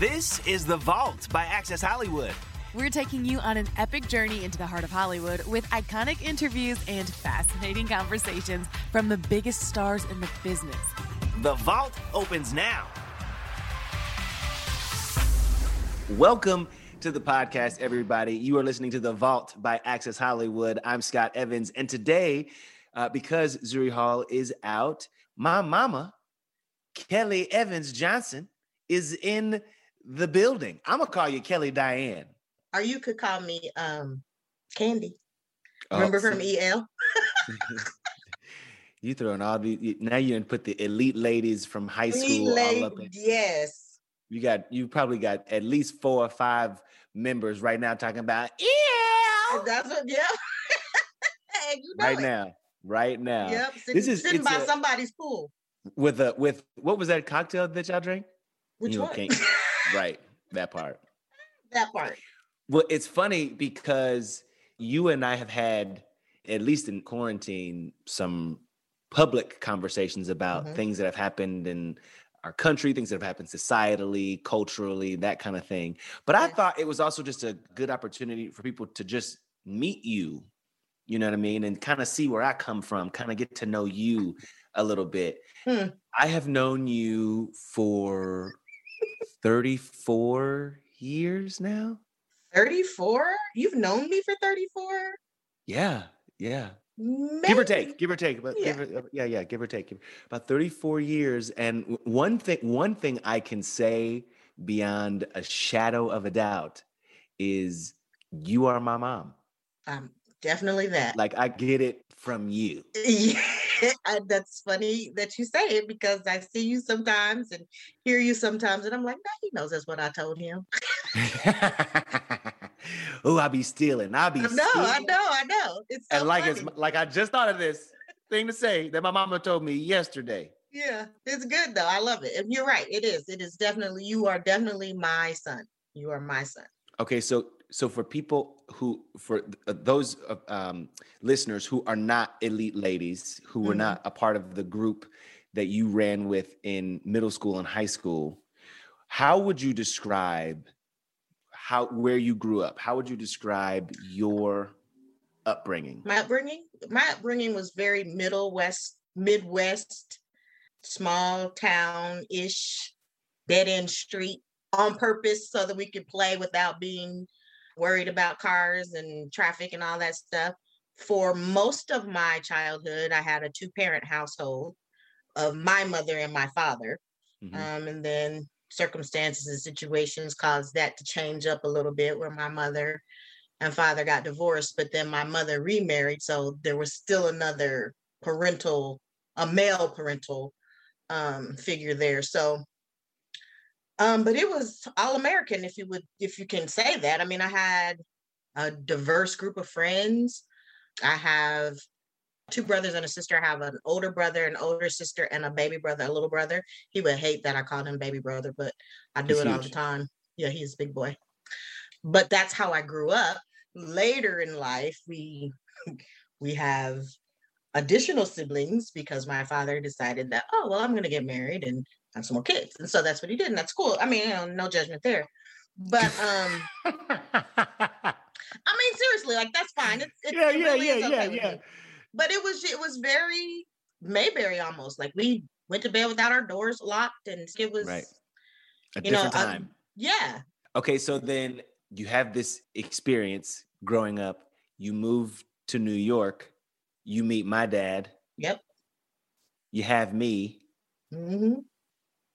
This is The Vault by Access Hollywood. We're taking you on an epic journey into the heart of Hollywood with iconic interviews and fascinating conversations from the biggest stars in the business. The Vault opens now. Welcome to the podcast, everybody. You are listening to The Vault by Access Hollywood. I'm Scott Evans. And today, uh, because Zuri Hall is out, my mama, Kelly Evans Johnson, is in the building. I'm to call you Kelly Diane. Or you could call me um Candy. Remember Oh, from EL? you throwing all the now you done put the elite ladies from high school all up in, yes. you got you probably got at least four or five members right now talking about yeah That's what yeah. Hey, you know right it. now right now Yep. Sitting, this is sitting by a- somebody's pool. with a with what was that cocktail that y'all drank Which You one? right that part that part. Well, it's funny because you and I have had, at least in quarantine, some public conversations about Mhm. things that have happened in our country, things that have happened societally, culturally, that kind of thing. But I Yeah. thought it was also just a good opportunity for people to just meet you, you know what I mean? And kind of see where I come from, kind of get to know you a little bit. Hmm. I have known you for 34 years now. 34? You've known me for 34? Yeah, yeah. Maybe. Give or take, give or take, but Yeah. give or, yeah, yeah, give or take. About 34 years, and one thing, one thing I can say beyond a shadow of a doubt is you are my mom. Um, definitely that. Like I get it from you. Yeah, and that's funny that you say it because I see you sometimes and hear you sometimes, and I'm like, no, he knows that's what I told him. oh, I be stealing. I be I know, I know, I know. It's so And like it's like I just thought of this thing to say that my mama told me yesterday. Yeah, it's good though. I love it. And you're right. It is. It is definitely. You are definitely my son. You are my son. Okay, so so for people who for uh, those um, listeners who are not elite ladies, who were Mhm. not a part of the group that you ran with in middle school and high school, how would you describe how where you grew up? How would you describe your upbringing? My upbringing. My upbringing was very middle west, Midwest, small town ish, dead end street on purpose so that we could play without being worried about cars and traffic and all that stuff. For most of my childhood, I had a two parent household of my mother and my father. Mhm. Um, and then circumstances and situations caused that to change up a little bit where my mother and father got divorced, but then my mother remarried. So there was still another parental, a male parental um, figure there. So, um, but it was all American, if you would, if you can say that. I mean, I had a diverse group of friends. I have two brothers and a sister. I have an older brother, an older sister, and a baby brother, a little brother. He would hate that I called him baby brother, but I do He's it all the time. Yeah, he's a big boy. But that's how I grew up. Later in life, we we have additional siblings because my father decided that, oh, well, I'm going to get married and have some more kids. And so that's what he did. And that's cool. I mean, you know, no judgment there. But um, I mean, seriously, like that's fine. It's, it's, yeah, it yeah, really yeah, is yeah, okay with yeah. me. But it was it was very Mayberry almost. Like we went to bed without our doors locked, and it was Right. A you know, different uh, time. yeah, Okay, so then you have this experience growing up. You move to New York. You meet my dad. yep. You have me. hmm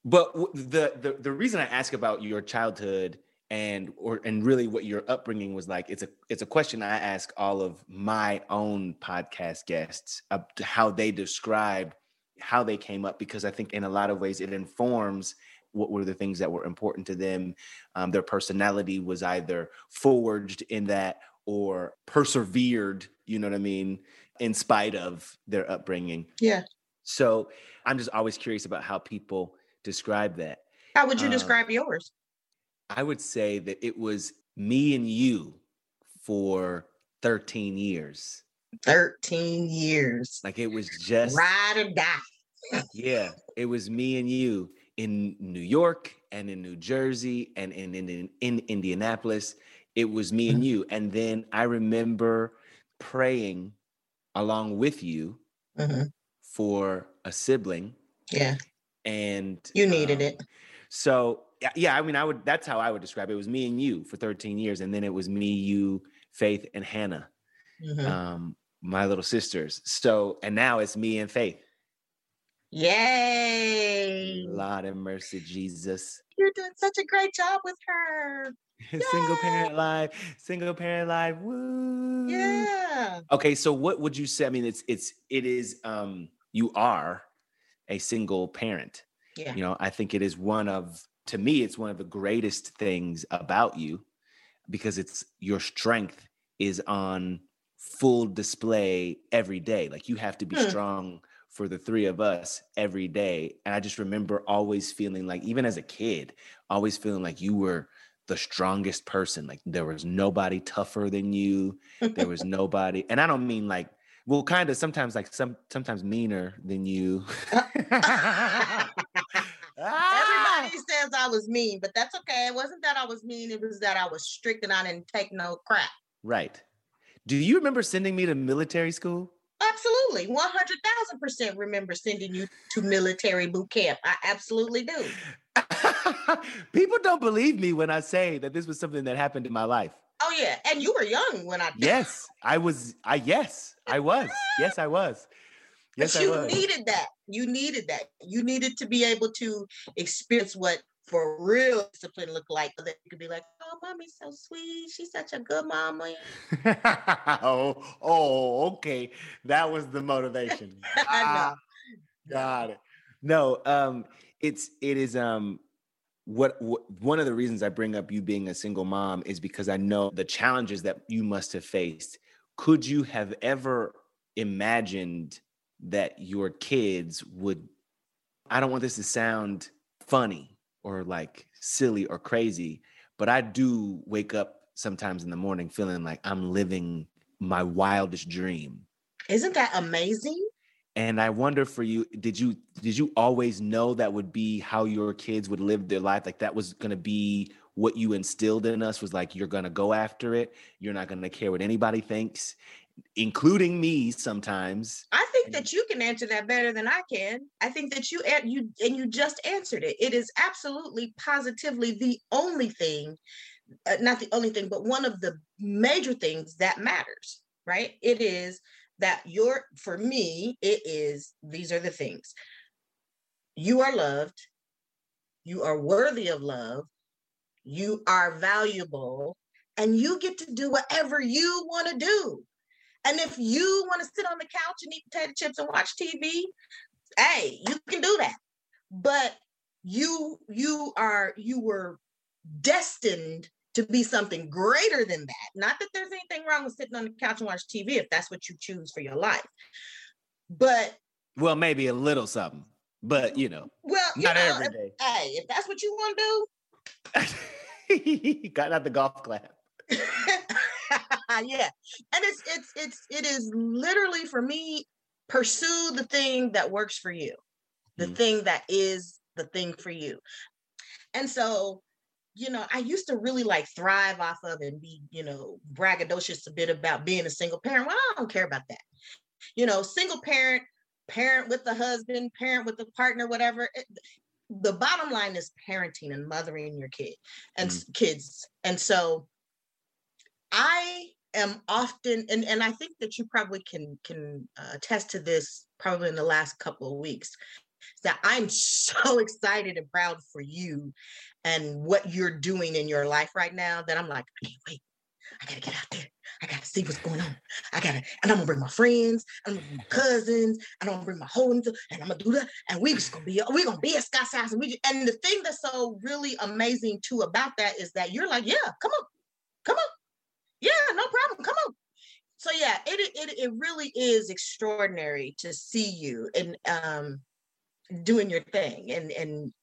But the the the reason I ask about your childhood and or and really what your upbringing was like, it's a it's a question I ask all of my own podcast guests how they describe how they came up because I think in a lot of ways it informs what were the things that were important to them. Um, their personality was either forged in that or persevered, you know what I mean, in spite of their upbringing. Yeah. So I'm just always curious about how people describe that. How would you Uh, describe yours? I would say that it was me and you for 13 years. 13 years. Like it was just Ride or die. yeah, it was me and you in New York and in New Jersey and in in, in, in Indianapolis. It was me and you. And then I remember praying along with you Mhm. for a sibling Yeah. And You needed um, it. So yeah, I mean, I would. That's how I would describe it. It was me and you for 13 years, and then it was me, you, Faith, and Hannah, Mhm. um, my little sisters. So, and now it's me and Faith. Yay. Lord of mercy, Jesus. You're doing such a great job with her. single parent life, single parent life. Woo. Yeah. Okay, so what would you say? I mean, it's it's it is. Um, you are a single parent. Yeah. you know i think it is one of to me it's one of the greatest things about you because it's your strength is on full display every day like you have to be Hmm. strong for the three of us every day and i just remember always feeling like even as a kid always feeling like you were the strongest person like there was nobody tougher than you there was nobody and i don't mean like well kind of sometimes like some sometimes meaner than you! Everybody says I was mean, but that's okay. It wasn't that I was mean. It was that I was strict and I didn't take no crap. Right. Do you remember sending me to military school? Absolutely. 100,000% remember sending you to military boot camp. I absolutely do. People don't believe me when I say that this was something that happened in my life. Oh, yeah. And you were young when I did. Yes, I was. I yes, I was. Yes, I was. Yes, but I you was. needed that. You needed that. You needed to be able to experience what for real discipline looked like. So that you could be like, oh, mommy's so sweet. She's such a good mommy. oh, oh, okay. That was the motivation. I know. Ah, Got it. No, um, it's it is um what, what one of the reasons I bring up you being a single mom is because I know the challenges that you must have faced. Could you have ever imagined that your kids would I don't want this to sound funny or like silly or crazy, but I do wake up sometimes in the morning feeling like I'm living my wildest dream Isn't that amazing? And i wonder for you did you did you always know that would be how your kids would live their life like that was going to be what you instilled in us was like you're going to go after it you're not going to care what anybody thinks including me sometimes I think that you can answer that better than I can. I think that you an- you and you just answered it. It is absolutely positively the only thing, uh, not the only thing, but one of the major things that matters, right? It is that your for me it is these are the things. You are loved. You are worthy of love. You are valuable and you get to do whatever you want to do. And if you want to sit on the couch and eat potato chips and watch TV, hey, you can do that. But you you are you were destined to be something greater than that. Not that there's anything wrong with sitting on the couch and watch TV if that's what you choose for your life. But well maybe a little something but you know well, you not know, every if- hey, if that's what you want to do, got out the golf clap yeah and it's it's it's it is literally for me pursue the thing that works for you the Mm. thing that is the thing for you and so you know i used to really like thrive off of and be you know braggadocious a bit about being a single parent. Well i don't care about that. You know single parent parent with the husband parent with the partner whatever it, the bottom line is parenting and mothering your kid and s- kids. And so I am often, and, and I think that you probably can can uh, attest to this probably in the last couple of weeks, that I'm so excited and proud for you and what you're doing in your life right now that I'm like, I can't wait. I gotta get out there. I gotta see what's going on. I gotta, and I'm gonna bring my friends, I'm gonna bring my cousins, and I'm gonna bring my whole, and I'm gonna do that. And we just gonna be, we gonna be at Scott's house. And we, and the thing that's so really amazing too about that is that you're like, yeah, come on, come on, yeah, no problem, come on. So yeah, it it it really is extraordinary to see you and um doing your thing and and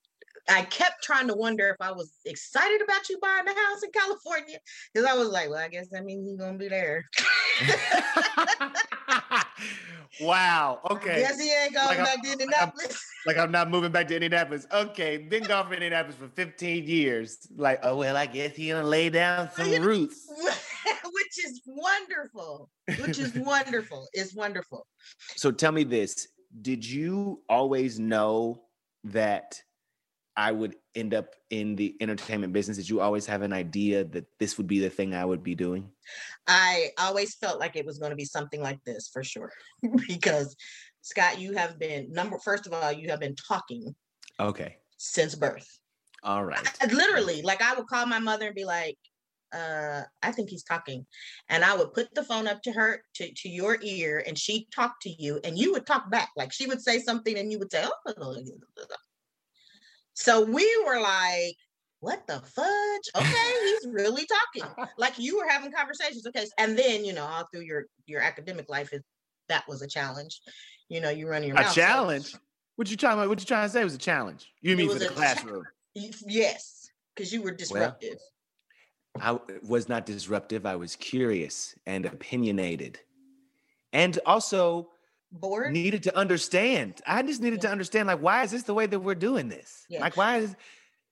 I kept trying to wonder if I was excited about you buying the house in California because I was like, well, I guess that means he's gonna be there. wow. Okay. Yes, he ain't going Like I'm- back to Indianapolis. Like I'm not moving back to Indianapolis. Okay, been gone from Indianapolis for 15 years. Like, oh well, I guess he gonna lay down some roots. which is wonderful. Which is wonderful. It's wonderful. So tell me this: Did you always know that I would end up in the entertainment business? Did you always have an idea that this would be the thing I would be doing? I always felt like it was going to be something like this for sure. because Scott, you have been number first of all, you have been talking Okay. since birth. All right. I- literally, like I would call my mother and be like, uh, I think he's talking. And I would put the phone up to her to, to your ear and she'd talk to you and you would talk back. Like she would say something and you would say, oh. So we were like, what the fudge? Okay, he's really talking. Like you were having conversations. Okay. And then, you know, all through your your academic life, it, that was a challenge. You know, you run your A challenge. What you trying? What you trying to say was a challenge? You It mean for the a cha- classroom? Yes, because you were disruptive. I was not disruptive. I was curious and opinionated, and also Bored. needed to understand. I just needed to understand, like, why is this the way that we're doing this? Yeah. Like, why is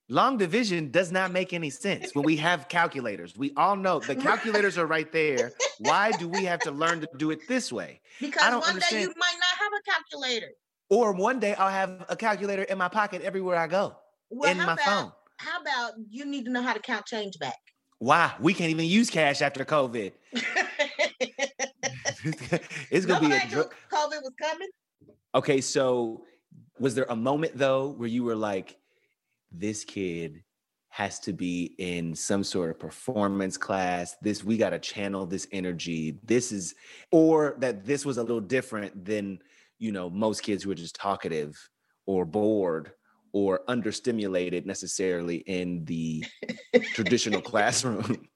long division does not make any sense when we have calculators? We all know the calculators are right there. Why do we have to learn to do it this way? Because I don't one day you might not have a calculator. Or one day I'll have a calculator in my pocket everywhere I go Well, in my about phone. how about you need to know how to count change back? Why? We can't even use cash after COVID. it's gonna be a dr- COVID was coming. okay. So, was there a moment though where you were like, "This kid has to be in some sort of performance class. This we got to channel this energy. This is, or that this was a little different than you know most kids who are just talkative or bored or understimulated necessarily in the traditional classroom."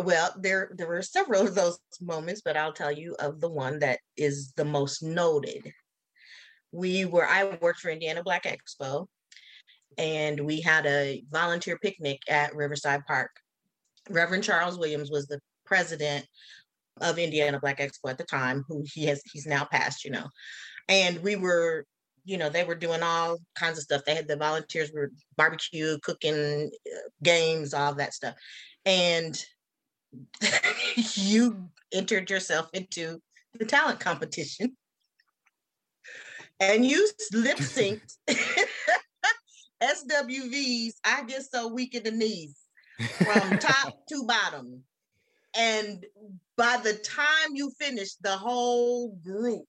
Well, there there were several of those moments, but I'll tell you of the one that is the most noted. We were I worked for Indiana Black Expo, and we had a volunteer picnic at Riverside Park. Reverend Charles Williams was the president of Indiana Black Expo at the time, who he has he's now passed, you know. And we were, you know, they were doing all kinds of stuff. They had the volunteers were barbecue, cooking, uh, games, all that stuff. And you entered yourself into the talent competition and you lip synced SWV's I Get So Weak in the Knees from top to bottom. And by the time you finished, the whole group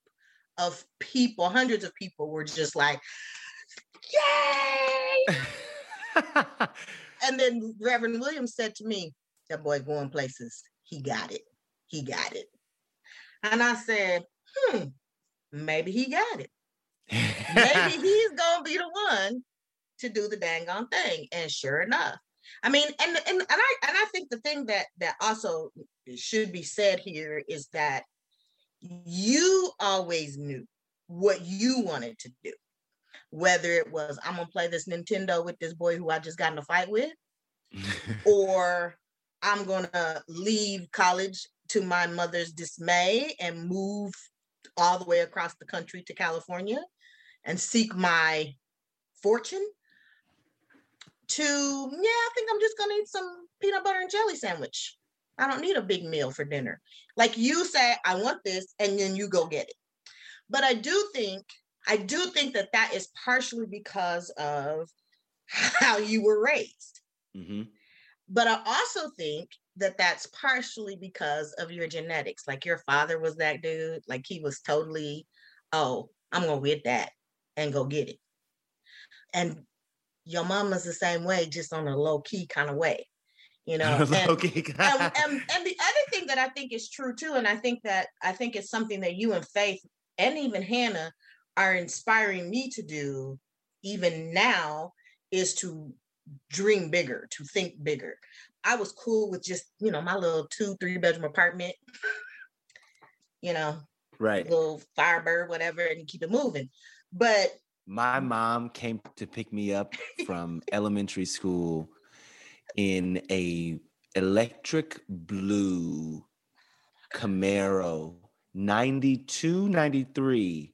of people, hundreds of people, were just like, Yay! And then Reverend Williams said to me, That boy going places. He got it. He got it. And I said, Hmm, maybe he got it. Maybe he's gonna be the one to do the dang on thing. And sure enough. I mean, and and and I and I think the thing that that also should be said here is that you always knew what you wanted to do. Whether it was I'm gonna play this Nintendo with this boy who I just got in a fight with, or I'm going to leave college to my mother's dismay and move all the way across the country to California and seek my fortune. To, yeah, I think I'm just going to eat some peanut butter and jelly sandwich. I don't need a big meal for dinner. Like you say, I want this, and then you go get it. But I do think, I do think that that is partially because of how you were raised. Mhm. But I also think that that's partially because of your genetics. Like your father was that dude. Like he was totally, oh, I'm gonna get that and go get it. And your mama's the same way, just on a low key kind of way, you know. And, and, and, and the other thing that I think is true too, and I think that I think it's something that you and Faith and even Hannah are inspiring me to do, even now, is to dream bigger, to think bigger. I was cool with just you know my little two three bedroom apartment, you know, Right. little Firebird, whatever, and keep it moving. But My mom came to pick me up from elementary school in a electric blue Camaro 92 93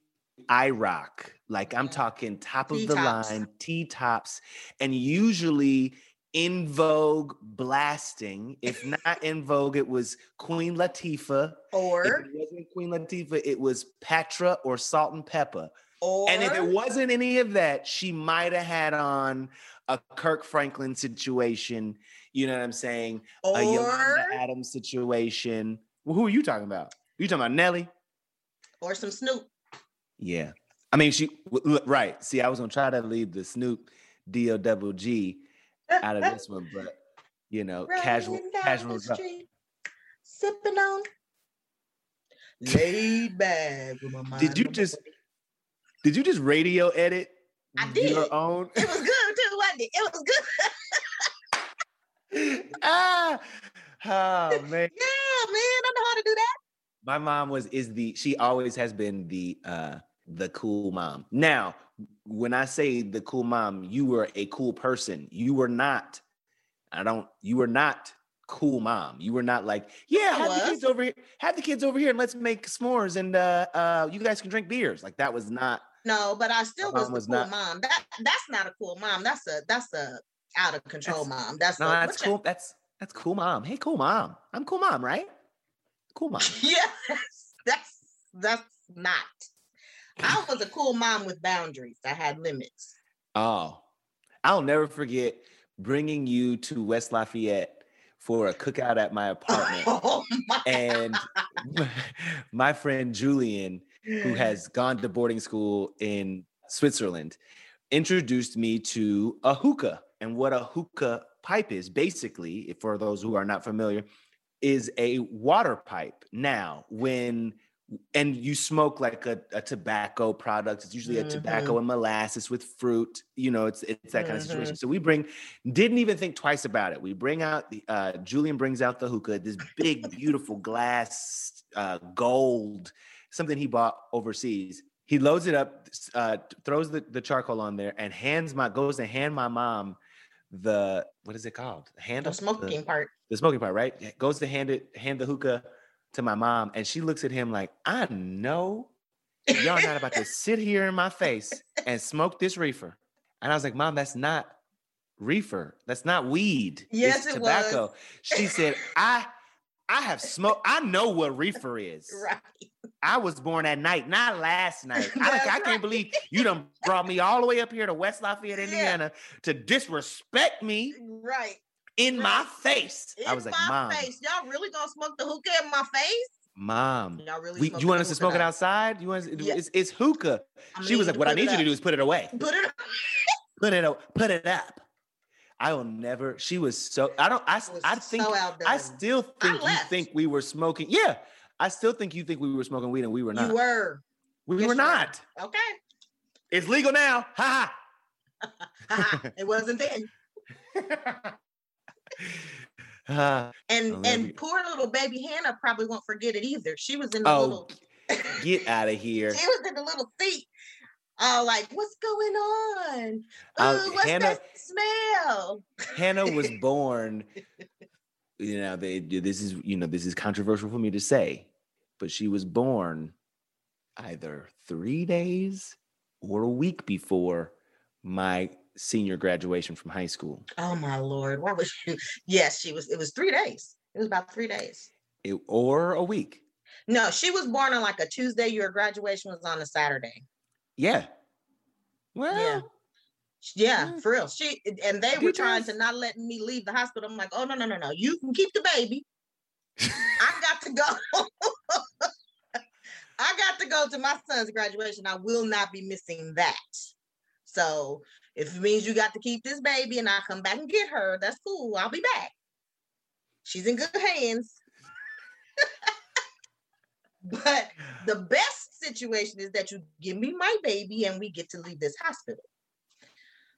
IROC. Like I'm talking top of the T-tops. line, T tops, and usually En Vogue blasting. If not En Vogue, it was Queen Latifah. Or If or it wasn't Queen Latifah, it was Patra or Salt-N-Pepa. or And if it wasn't any of that, she might have had on a Kirk Franklin situation. You know what I'm saying? a Yolanda or Adams situation. Well, who are you talking about? Are You talking about Nelly? or some Snoop. Yeah. I mean, she w- look, right. See, I was gonna try to leave the Snoop D O double G out of this one, but you know, casual, Riding down casual. stuff. street, sipping on laid back. with my mind Did you just- Did you just radio edit I did. your own? It was good too, wasn't it? It was good. ah, oh man. Yeah, man, I know how to do that. My mom was is the she always has been the uh the cool mom. Now, when I say the cool mom, you were a cool person. You were not. I don't. You were not cool mom. You were not like, yeah, have the kids over here. Have the kids over here and let's make s'mores and uh uh you guys can drink beers. Like that was not. No, but I still was was cool not- mom. That that's not a cool mom. That's a that's a out of control That's- mom. That's No, a, that's cool. That's that's cool mom. Hey, cool mom. I'm cool mom, right? Cool mom. Yes, that's that's not. I was a cool mom with boundaries. I had limits. Oh, I'll never forget bringing you to West Lafayette for a cookout at my apartment. Oh my and my friend Julian, who mm. has gone to boarding school in Switzerland, introduced me to a hookah. And what a hookah pipe is, basically, for those who are not familiar, is a water pipe. Now, when and you smoke like a, a tobacco product. It's usually a tobacco and molasses with fruit. You know, it's it's that kind of situation. So we bring, didn't even think twice about it. We bring out the uh, Julian brings out the hookah, this big, beautiful glass uh, gold, something he bought overseas. He loads it up, uh, throws the, the charcoal on there, and hands my goes to hand my mom the what is it called? Handle the smoking part. the smoking part, right? Goes to hand it, hand the hookah to my mom, and she looks at him like, I know y'all not about to sit here in my face and smoke this reefer. And I was like, Mom, that's not reefer. That's not weed. Yes, it's it tobacco. She said, I I have smoked, I know what reefer is. Right. I was born at night, not last night. I, I can't believe you done brought me all the way up here to West Lafayette, Yeah. Indiana, to disrespect me Right. in my Right. face. I In was like, my Mom, face. Y'all really gonna smoke the hookah in my face? Mom, Y'all really we, you want us to smoke it outside? You want us, Yeah. it's, it's hookah. I she was like, what I need you to do is put it away. Put it up. Put it up. Put it up. I will never. She was so. I don't. I. I think. so. I still think you think we were smoking. Yeah, I still think you think we were smoking weed and we were not. You were. we Yes, were you were. not. Okay. It's legal now. Ha Haha, it wasn't then. ha. Ah, And and poor little baby Hannah probably won't forget it either. She was in the oh, little get out of here. she was in the little seat. Oh, like, what's going on? Uh, what's Hannah- that smell? Hannah was born. You know, they, this is you know this is controversial for me to say, but she was born either three days or a week before my senior graduation from high school. Oh my lord. what was she? Yes, she was. It was three days. It was about three days. It- or a week. No, she was born on like a Tuesday. Your graduation was on a Saturday. Yeah. Well, Yeah. Yeah, Yeah. for real. She and they were trying to not let me leave the hospital. I'm like, oh no, no, no, no. You can keep the baby. I got to go. I got to go to my son's graduation. I will not be missing that. So if it means you got to keep this baby and I come back and get her, that's cool. I'll be back. She's in good hands. But the best situation is that you give me my baby and we get to leave this hospital.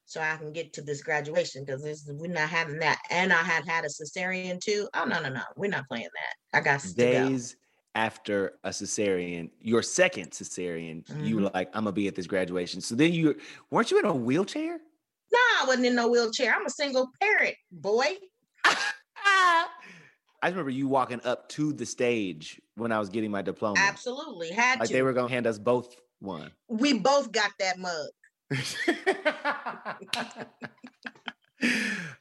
So I can get to this graduation because we're not having that. And I had had a cesarean too. Oh no, no, no. We're not playing that. I got. Days after a cesarean, your second cesarean, you were Mhm. like, I'm gonna be at this graduation. So then you weren't you in a wheelchair? No, I wasn't in no wheelchair. I'm a single parent, boy. I just remember you walking up to the stage when I was getting my diploma. Absolutely. Had Like to. they were gonna hand us both one. we both got that mug.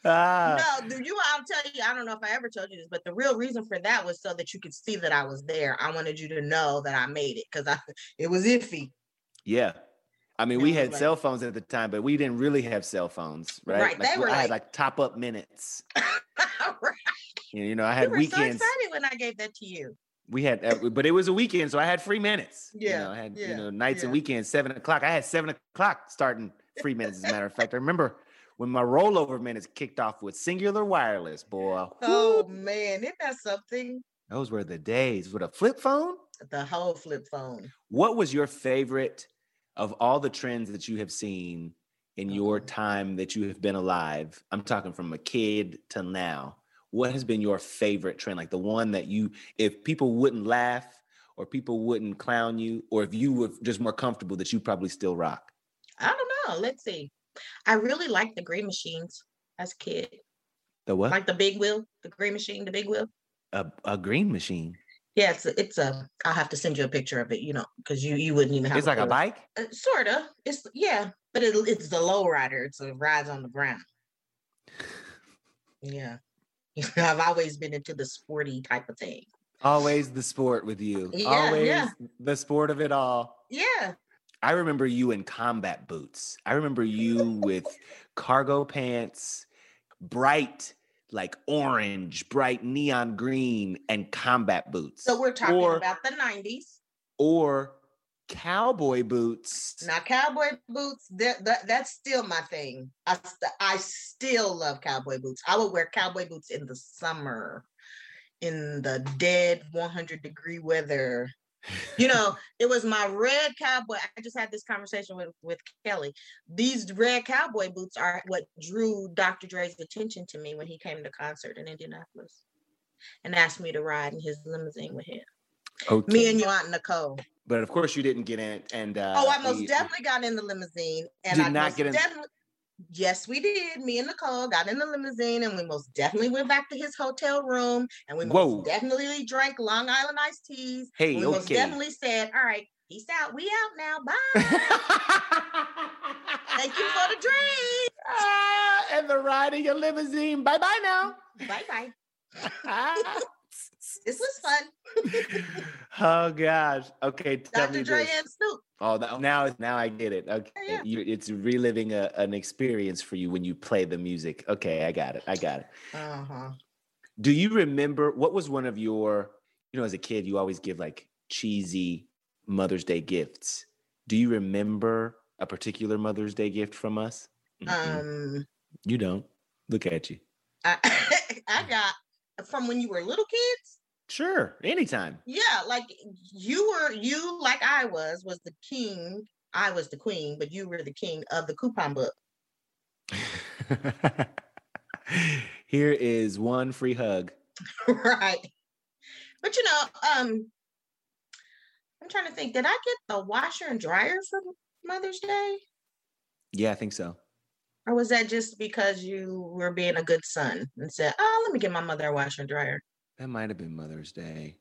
ah, no, do you? I'll tell you. I don't know if I ever told you this, but the real reason for that was so that you could see that I was there. I wanted you to know that I made it because I it was iffy. yeah. I mean, we had like- cell phones at the time, but we didn't really have cell phones, right? Right, Like, they were I had like- like top up minutes. Right. You know, I You had were so excited when I gave that to you. we had, uh, but it was a weekend, so I had free minutes. you Yeah, know, I had you know nights and weekends, seven o'clock. I had seven o'clock starting free minutes. As a matter of fact, I remember when my rollover minutes kicked off with Cingular Wireless, boy. Oh whoo, man, isn't that something? those were the days with a flip phone. The whole flip phone. What was your favorite of all the trends that you have seen in your Mhm. time that you have been alive? I'm talking from a kid to now. What has been your favorite trend? Like the one that you, if people wouldn't laugh or people wouldn't clown you, or if you were just more comfortable, that you probably still rock? I don't know. Let's see. I really like the green machines as a kid. The what? Like the big wheel, the green machine, the big wheel. a, a green machine. Yeah, it's a, it's a. I'll have to send you a picture of it. You know, because you you wouldn't even have. It's like a bike. Uh, sorta. It's yeah, but it, it's the low rider. It's a rides on the ground. Yeah, I've always been into the sporty type of thing. Always the sport with you. Yeah, Always yeah. the sport of it all. Yeah, I remember you in combat boots. I remember you with cargo pants, bright, like orange, bright neon green, and combat boots. so we're talking or, about the '90s. or cowboy boots. Now, cowboy boots, that, that that's still my thing. I st- I still love cowboy boots. I would wear cowboy boots in the summer, in the dead 100 degree weather. You know, it was my red cowboy. I just had this conversation with with Kelly. These red cowboy boots are what drew Dr. Dre's attention to me when he came to concert in Indianapolis, and asked me to ride in his limousine with him. okay. Me and your aunt Nicole. But of course you didn't get in. And uh, Oh, I most definitely got in the limousine, and I not get in- definitely. Yes, we did. Me and Nicole got in the limousine, and we most definitely went back to his hotel room, and we Whoa. most definitely drank Long Island iced teas. Hey, we most definitely said, "All right, peace out. We out now. Bye. Thank you for the drink. Ah, and the ride in your limousine. Bye bye now. Bye bye. This was fun." oh gosh. Okay, tell Dr. me Dre this. and Snoop. Oh, that, now now I get it. Okay, yeah. You, it's reliving a, an experience for you when you play the music. Okay, I got it. I got it. Uh huh. Do you remember what was one of your? You know, as a kid, you always give like cheesy Mother's Day gifts. Do you remember a particular Mother's Day gift from us? Mm-mm. Um, you don't. Look at you. I I got from when you were little kids. Sure, anytime. Yeah, like you were you like I was was the king. I was the queen, but you were the king of the coupon book. Here is one free hug. right. But you know, um I'm trying to think, did I get a washer and dryer for Mother's Day? Yeah, I think so. Or was that just because you were being a good son and said, Oh, let me get my mother a washer and dryer? That might have been Mother's Day.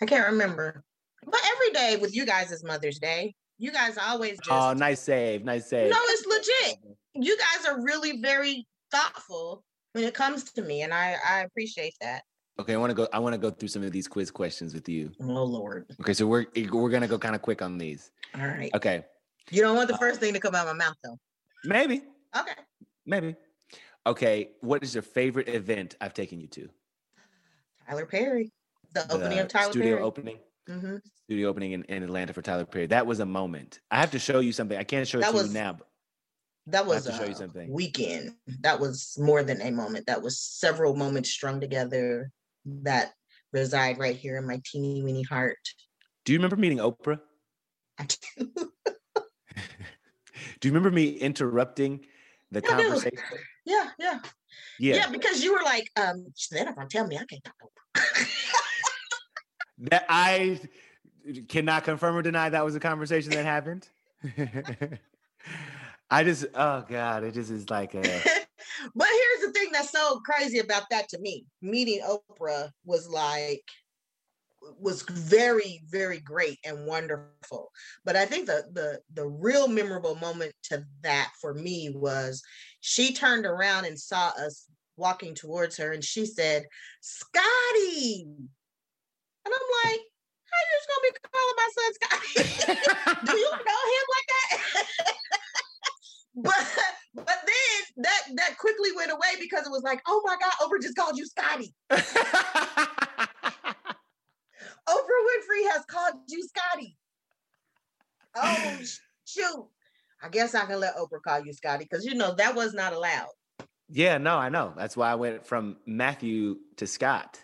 I can't remember. But every day with you guys is Mother's Day. You guys always just Oh, nice save. Nice save. No, it's legit. You guys are really very thoughtful when it comes to me, and I I appreciate that. Okay, I want to go. I want to go through some of these quiz questions with you. Oh Lord. Okay, so we're we're gonna go kind of quick on these. All right. Okay, You don't want the Uh, first thing to come out of my mouth though. maybe, Okay. maybe. Okay, what is your favorite event I've taken you to? Tyler Perry. The, opening The of Tyler studio Perry. opening. hmm Studio opening in, in Atlanta for Tyler Perry. That was a moment. I have to show you something. I can't show it That to was- you now. But That was to show you a something. weekend. That was more than a moment. That was several moments strung together that reside right here in my teeny weeny heart. Do you remember meeting Oprah? I do. Do you remember me interrupting the I conversation? Yeah, yeah, Yeah. yeah, Because you were like, um, they're not gonna tell me I can't talk over. That I cannot confirm or deny that was a conversation that happened. I just, oh God, it just is like a, but here's the thing that's so crazy about that to me. Meeting Oprah was like was very very great and wonderful. But I think the the the real memorable moment to that for me was she turned around and saw us walking towards her and she said, "Scotty." And I'm like, how you just gonna be calling my son Scotty? Do you know him like that? but but then that that quickly went away because it was like, oh my God, Oprah just called you Scotty. Oprah Winfrey has called you Scotty. Oh shoot. I guess I can let Oprah call you Scotty because you know that was not allowed. yeah, no, I know. That's why I went from Matthew to Scott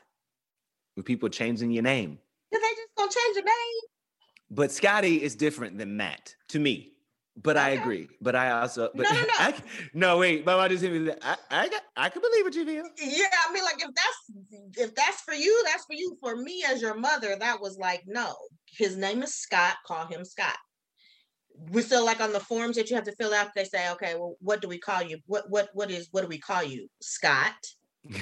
with people changing your name. Did they just gonna change your name? But Scotty is different than Matt to me. But I agree. But I also, but No, no, no. I, no, wait, Mama just hit me. I, I, got- I can believe what you feel. Yeah, I mean, like if that's if that's for you, that's for you. For me as your mother, that was like, no, his name is Scott. Call him Scott. We still like on the forms that you have to fill out. They say, okay, well, what do we call you? What what what is what do we call you? Scott.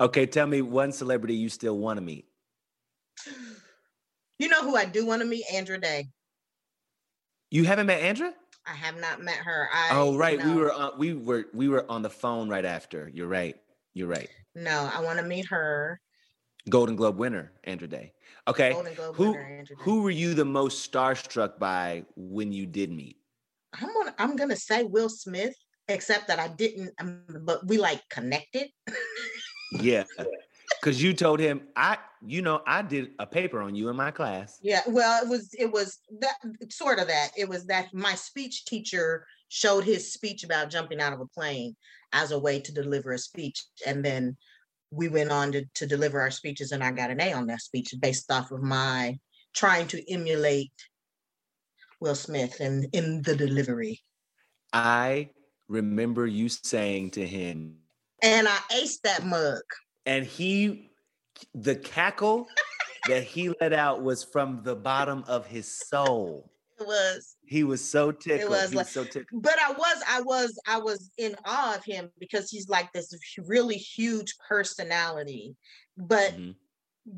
okay, tell me one celebrity you still want to meet. You know who I do want to meet? Andra Day. You haven't met Andra? I have not met her. I oh, right. We were on, we were we were on the phone right after. You're right. You're right. no. I want to meet her. Golden Globe winner, Andra Day. Okay. Golden Globe Who winner, Day. who were you the most starstruck by when you did meet? I'm gonna I'm gonna say Will Smith, except that I didn't. Um, but we like connected. Yeah. Cause you told him I, you know, I did a paper on you in my class. Yeah, well, it was it was that sort of that. It was that my speech teacher showed his speech about jumping out of a plane as a way to deliver a speech, and then we went on to, to deliver our speeches, and I got an A on that speech based off of my trying to emulate Will Smith and in the delivery. I remember you saying to him, And I aced that mug. And he, the cackle that he let out was from the bottom of his soul. It was He was so tickled. was he like- was so tickled. but I was, I was, I was in awe of him because he's like this really huge personality. But Mhm.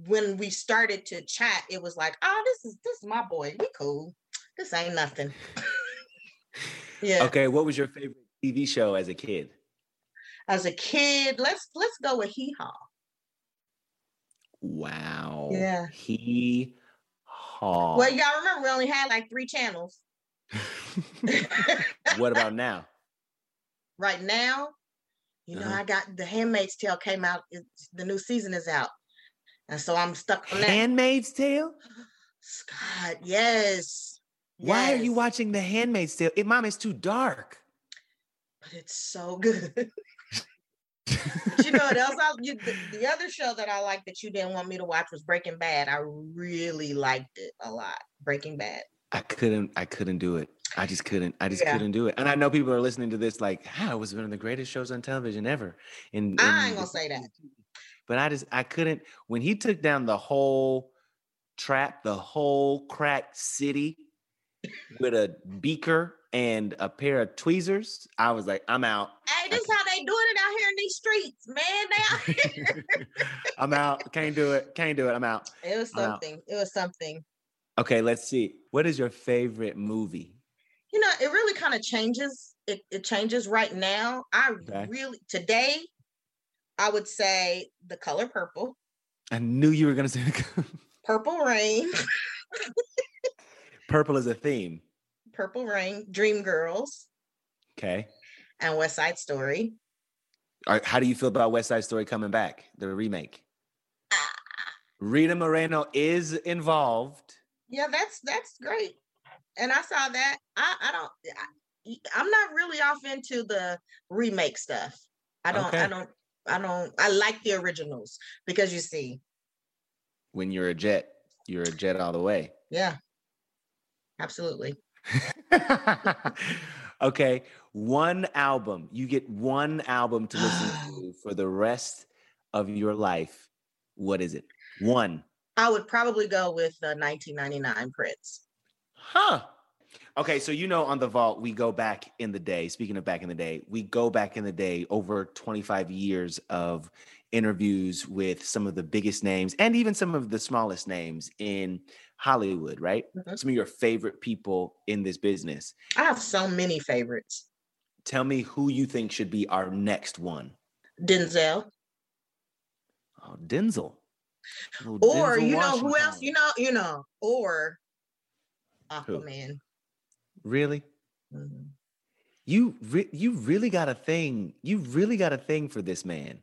when we started to chat, it was like, oh, this is this is my boy. We cool. This ain't nothing. yeah. Okay, what was your favorite TV show as a kid? As a kid, let's let's go with Hee Haw. Wow. Yeah. Hee Haw. Well, you gotta remember we only had like three channels. what about now? right now, you know, Uh-huh. I got the Handmaid's Tale came out. The new season is out, and so I'm stuck on that. Handmaid's Tale? Scott, yes. Why are you watching The Handmaid's Tale? It, Mom, it's too dark. But it's so good. But you know what else? I, you, the, the other show that I liked that you didn't want me to watch was Breaking Bad. I really liked it a lot. Breaking Bad. I couldn't. I couldn't do it. I just couldn't. I just Yeah. couldn't do it. And I know people are listening to this like, "How it was one of the greatest shows on television ever." And, I ain't gonna say that. But I just I couldn't. When he took down the whole trap, the whole crack city with a beaker and a pair of tweezers, I was like, "I'm out. Hey, this how they doing it in these streets, man. They out here. I'm out. Can't do it. Can't do it. I'm out." it was something. It was something. Okay, let's see. What is your favorite movie? You know, it really kind of changes. It, it changes right now. I Okay. really today, I would say the color purple, I knew you were gonna say purple rain, purple is a theme. purple rain, Dreamgirls, Okay. and West Side Story. Right, how do you feel about West Side Story coming back, the remake? Ah, Rita Moreno is involved. yeah, that's that's great. And I saw that. I I don't. I, I'm not really off into the remake stuff. I don't. Okay. I don't. I don't. I like the originals because you see, When you're a jet, You're a jet all the way. Yeah. Absolutely. okay, one album. You get one album to listen to for the rest of your life. What is it? One. I would probably go with the 1999 Prince. Huh. Okay, so you know on the vault we go back in the day. Speaking of back in the day, we go back in the day over 25 years of interviews with some of the biggest names and even some of the smallest names in Hollywood, right? Mhm. Some of your favorite people in this business. I have so many favorites. Tell me who you think should be our next one. Denzel. Oh, Denzel. Little Or Denzel you know who else? You know, you know, or Who? Aquaman. Really? Mhm. You re- you really got a thing. You really got a thing for this man.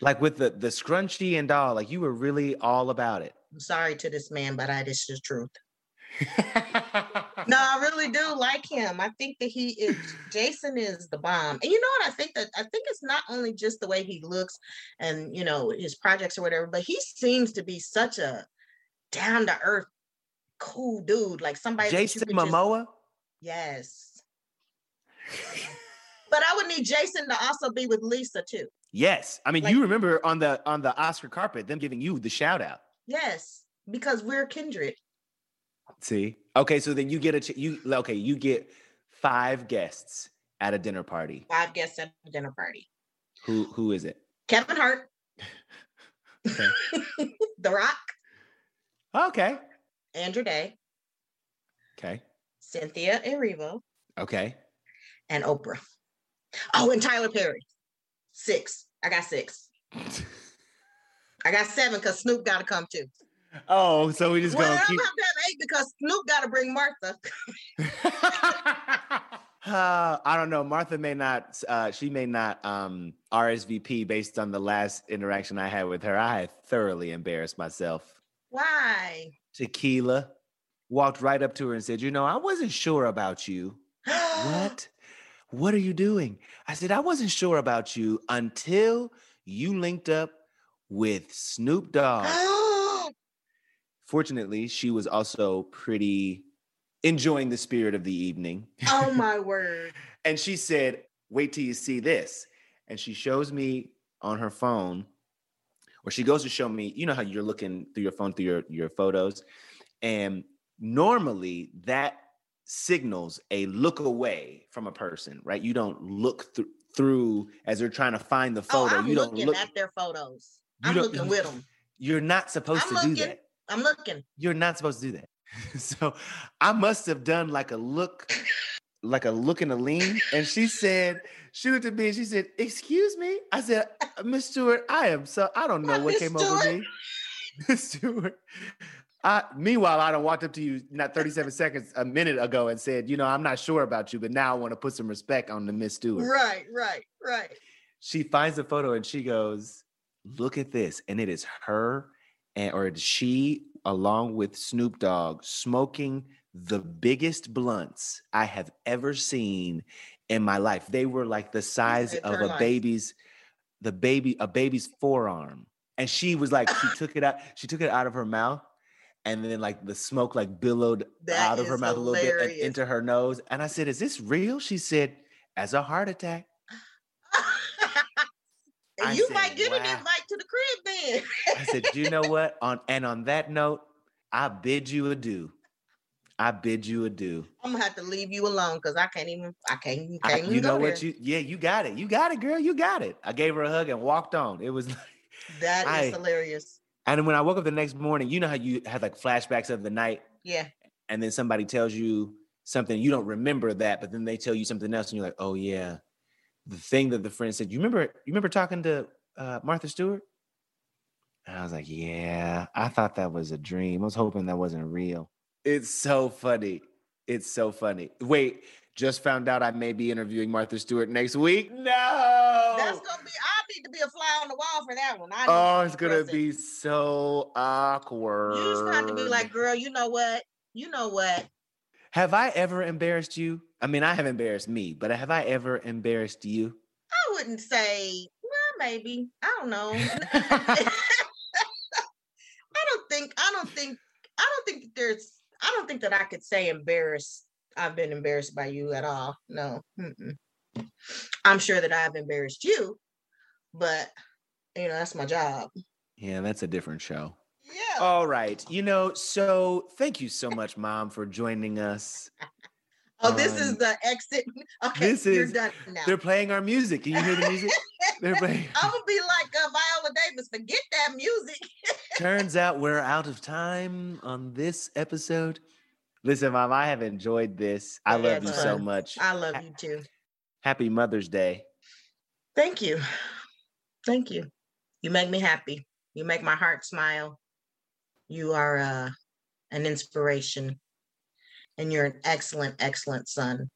Like with the the scrunchie and all, like you were really all about it. I'm sorry to this man, but I this is truth. No, I really do like him. I think that he is Jason is the bomb. And you know what? I think that I think it's not only just the way he looks and you know his projects or whatever, but he seems to be such a down to earth, cool dude. Like somebody Jason could just- Momoa. Yes. But I would need Jason to also be with Lisa too. Yes, I mean Like- you remember on the on the Oscar carpet them giving you the shout out. Yes, because we're kindred. See, okay, so then you get a ch- you okay you get five guests at a dinner party. Five guests at a dinner party. Who who is it? Kevin Hart, The Rock, okay, Andra Day, okay, Cynthia Erivo, okay. and Oprah. Oh, and Tyler Perry. Six. I got six. I got seven because Snoop got to come too. Oh, so we just Well, gonna keep. have to have eight because Snoop got to bring Martha. Uh, I don't know. Martha may not. Uh, she may not um, RSVP based on the last interaction I had with her. I had thoroughly embarrassed myself. Why? Tequila walked right up to her and said, "You know, I wasn't sure about you. What? What are you doing?" I said, "I wasn't sure about you until you linked up with Snoop Dogg." Fortunately, she was also pretty enjoying the spirit of the evening. oh my word. And she said, Wait till you see this. And she shows me on her phone, or she goes to show me, you know how you're looking through your phone through your, your photos. And normally that signals a look away from a person, right? You don't look through through as they're trying to find the photo. Oh, photo. I'm you don't looking look. at their photos. you I'm looking with them. You're not supposed I'm to do that. I'm looking. You're not supposed to do that. so I must have done like a look, like a look and a lean. And she said, she looked at me and she said, Excuse me. I said, Miss Stewart, I am so I don't know what Miss came over me. Miss Stewart. I, meanwhile, I don't walked up to you not 37 seconds a minute ago and said, you know, I'm not sure about you, but now I want to put some respect on the Miss Stewart. Right, right, right. She finds the photo and she goes, Look at this. And it is her and or she along with Snoop Dogg smoking the biggest blunts I have ever seen in my life. They were like the size of a life. baby's the baby a baby's forearm. And she was like, she took it out, she took it out of her mouth. And then like the smoke like billowed That out of her mouth a little bit and into her nose. And I said, Is this real? She said, as a heart attack. And I you said, might get an wow. invite to the crib then. I said, you know what? On and on that note, I bid you adieu. I bid you adieu. I'm gonna have to leave you alone because I can't even. I can't. Can't even you know what? there. You yeah, you got it. You got it, girl. You got it. I gave her a hug and walked on. It was like, That is I- hilarious. and when I woke up the next morning, you know how you had like flashbacks of the night, Yeah. and then somebody tells you something you don't remember that, but then they tell you something else, and you're like, oh yeah, the thing that the friend said. You remember? You remember talking to uh, Martha Stewart? And I was like, yeah, I thought that was a dream. I was hoping that wasn't real. It's so funny. It's so funny. Wait, just found out I may be interviewing Martha Stewart next week. No. That's gonna be. I need to be a fly on the wall for that one. I oh, it's gonna present. be so awkward. You just have to be like, girl. You know what? You know what? Have I ever embarrassed you? I mean, I have embarrassed me, but have I ever embarrassed you? I wouldn't say. Well, maybe. I don't know. I don't think. I don't think. I don't think there's I don't think that I could say embarrassed. I've been embarrassed by you at all. No. Mm-mm. I'm sure that I've embarrassed you, but you know, that's my job. Yeah, that's a different show. Yeah. All right. You know, so thank you so much, Mom, for joining us. oh, this is um, the exit. Okay, this you're is- done now. They're playing our music. Can you hear the music? They're playing. I'm gonna be like uh, Viola Davis. Forget that music. Turns out we're out of time on this episode. Listen, Mom, I have enjoyed this. I love you it's so much. I love you too. Happy Mother's Day. Thank you. Thank you. You make me happy. You make my heart smile. You are uh, an inspiration, and you're an excellent, excellent son.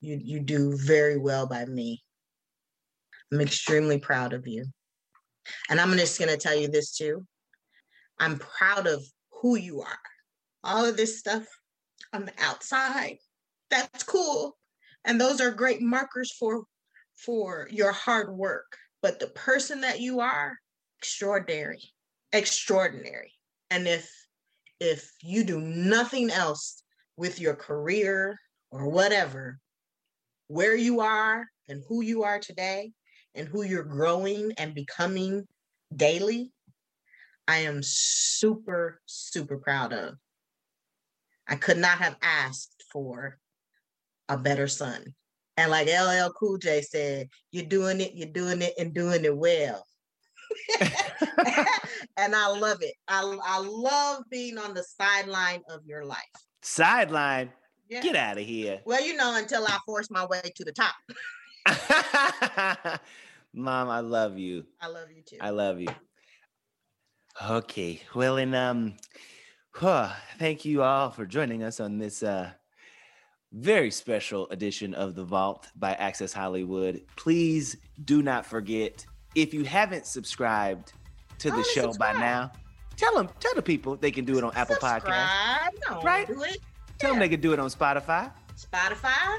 You you do very well by me. I'm extremely proud of you, and I'm just gonna tell you this too. I'm proud of who you are. All of this stuff on the outside, that's cool, and those are great markers for for your hard work. But the person that you are, extraordinary, extraordinary. And if if you do nothing else with your career or whatever, where you are and who you are today and who you're growing and becoming daily, I am super, super proud of. I could not have asked for a better son. And like LL Cool J said, you're doing it, you're doing it, and doing it well. and I love it. I, I love being on the sideline of your life. Sideline. Yeah. Get out of here. Well, you know, until I force my way to the top. Mom, I love you. I love you too. I love you. Okay. Well, and um, huh, thank you all for joining us on this uh very special edition of The Vault by Access Hollywood. Please do not forget if you haven't subscribed to the Oh, show by now, tell them tell the people they can do it on Apple. Subscribe. No, Right? Do it. Tell them they can do it on Spotify Spotify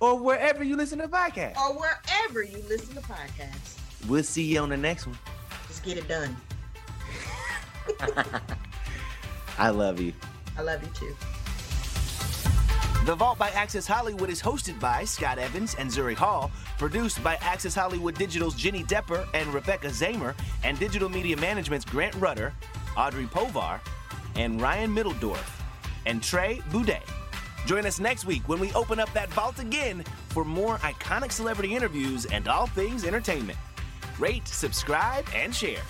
or wherever you listen to podcasts. or wherever you listen to podcasts. We'll see you on the next one. Just get it done. I love you. I love you too. The Vault by Access Hollywood is hosted by Scott Evans and Zuri Hall, produced by Access Hollywood Digital's Jenny Depper and Rebecca Zamer, and Digital Media Management's Grant Rudder, Audrey Povar, and Ryan Middledorf, and Trey Boudet. Join us next week when we open up that vault again for more iconic celebrity interviews and all things entertainment. Rate, subscribe, and share.